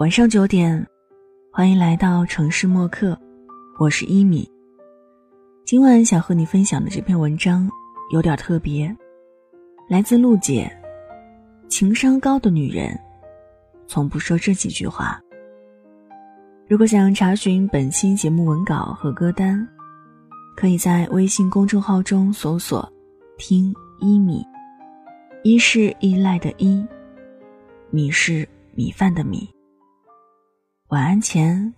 晚上九点，欢迎来到城市默客，我是一米。今晚想和你分享的这篇文章有点特别，来自陆姐。情商高的女人，从不说这几句话。如果想查询本期节目文稿和歌单，可以在微信公众号中搜索“听一米”，一是依赖的依，米是米饭的米。晚安前，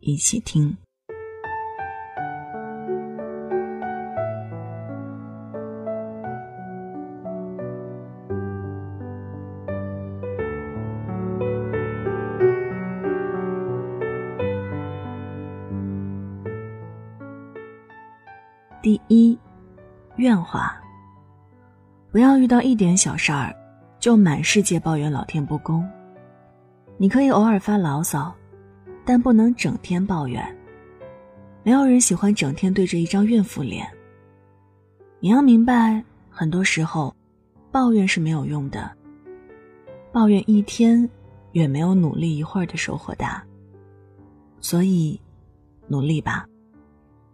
一起听。第一，怨话。不要遇到一点小事儿，就满世界抱怨老天不公。你可以偶尔发牢骚，但不能整天抱怨。没有人喜欢整天对着一张怨妇脸。你要明白，很多时候，抱怨是没有用的。抱怨一天，远没有努力一会儿的收获大。所以，努力吧，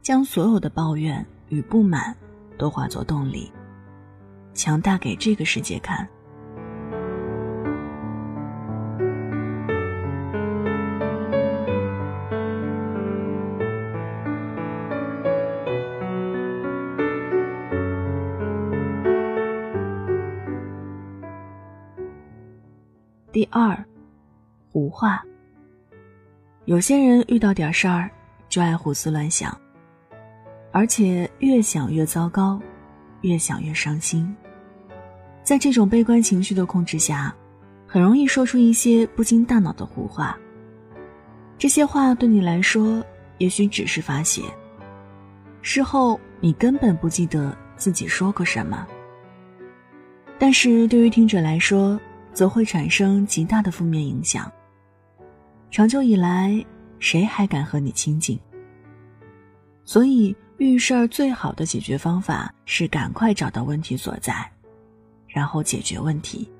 将所有的抱怨。与不满，都化作动力，强大给这个世界看。第二，胡话。有些人遇到点事儿，就爱胡思乱想。而且越想越糟糕，越想越伤心。在这种悲观情绪的控制下，很容易说出一些不经大脑的胡话。这些话对你来说，也许只是发泄。事后你根本不记得自己说过什么。但是对于听者来说，则会产生极大的负面影响。长久以来，谁还敢和你亲近？所以。遇事儿最好的解决方法是赶快找到问题所在，然后解决问题。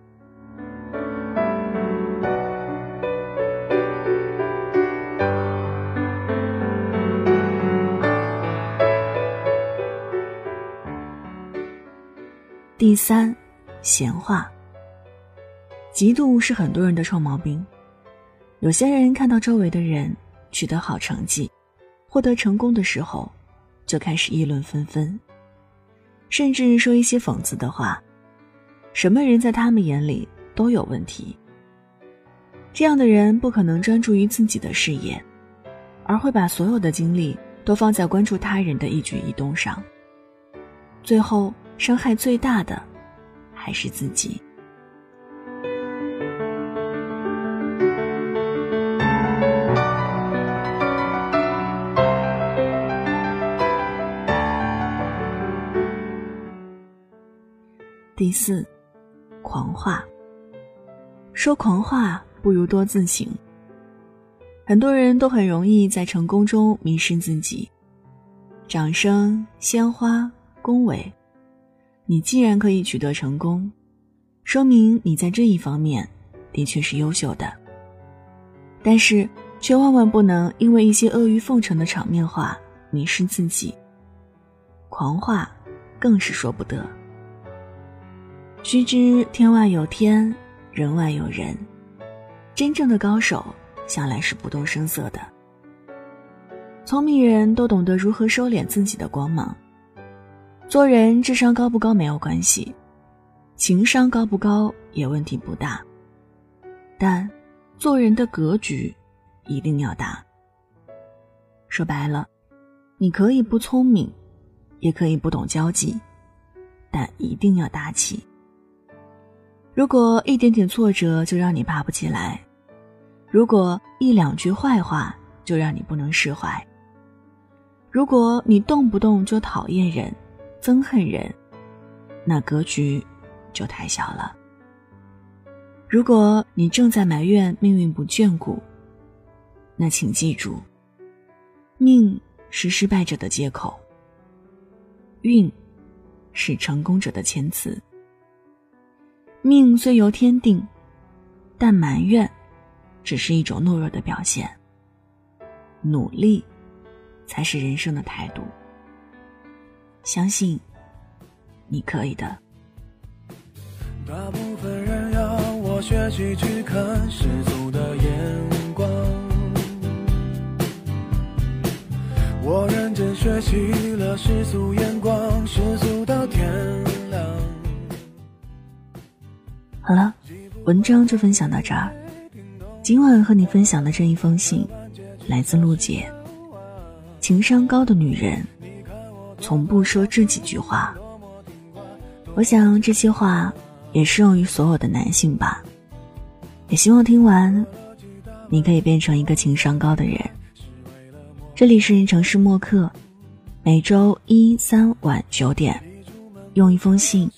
第三，闲话。嫉妒是很多人的臭毛病。有些人看到周围的人取得好成绩，获得成功的时候。就开始议论纷纷，甚至说一些讽刺的话。什么人在他们眼里都有问题。这样的人不可能专注于自己的事业，而会把所有的精力都放在关注他人的一举一动上。最后伤害最大的，还是自己。第四，狂话。说狂话不如多自省。很多人都很容易在成功中迷失自己。掌声、鲜花、恭维，你既然可以取得成功，说明你在这一方面的确是优秀的。但是，却万万不能因为一些阿谀奉承的场面话迷失自己。狂话，更是说不得。须知天外有天，人外有人。真正的高手向来是不动声色的。聪明人都懂得如何收敛自己的光芒。做人智商高不高没有关系，情商高不高也问题不大。但做人的格局一定要大。说白了，你可以不聪明，也可以不懂交际，但一定要大气。如果一点点挫折就让你爬不起来，如果一两句坏话就让你不能释怀，如果你动不动就讨厌人、憎恨人，那格局就太小了。如果你正在埋怨命运不眷顾，那请记住，命是失败者的借口，运是成功者的谦词。命虽由天定，但埋怨只是一种懦弱的表现。努力，才是人生的态度。相信，你可以的。大部分人要我学习去看世俗的眼光，我认真学习了世俗眼光，世俗文章就分享到这儿。今晚和你分享的这一封信，来自陆姐。情商高的女人，从不说这几句话。我想这些话。也适用于所有的男性吧。也希望听完，你可以变成一个情商高的人。这里是城市默客，每周一、三晚九点，用一封信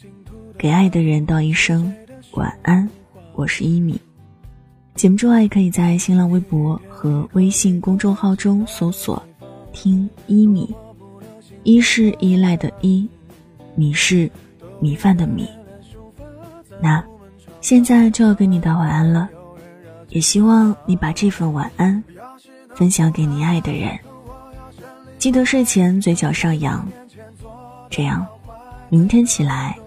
给爱的人道一声晚安。我是一米。节目之外，可以在新浪微博和微信公众号中搜索“听一米”，一是依赖的依，米是米饭的米。那，现在就要跟你道晚安了，也希望你把这份晚安分享给你爱的人。记得睡前嘴角上扬，这样，明天起来，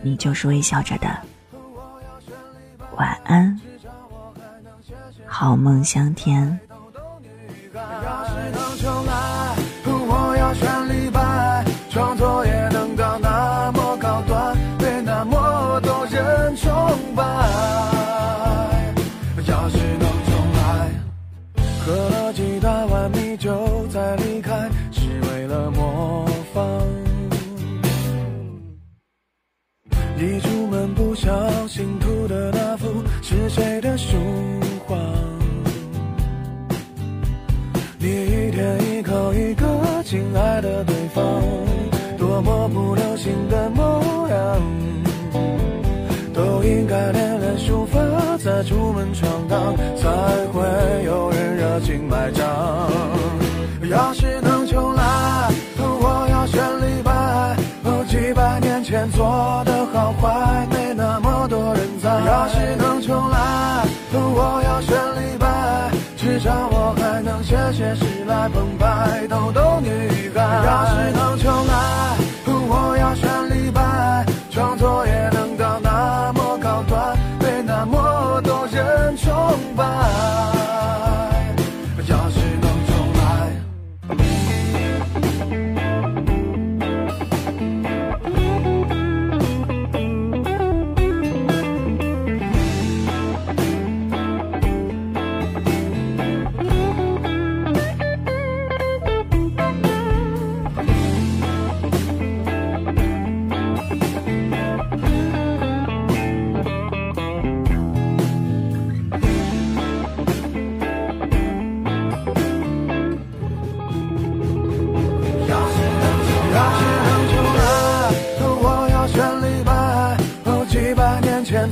你就是微笑着的。晚安，好梦香甜。出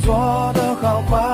做的好坏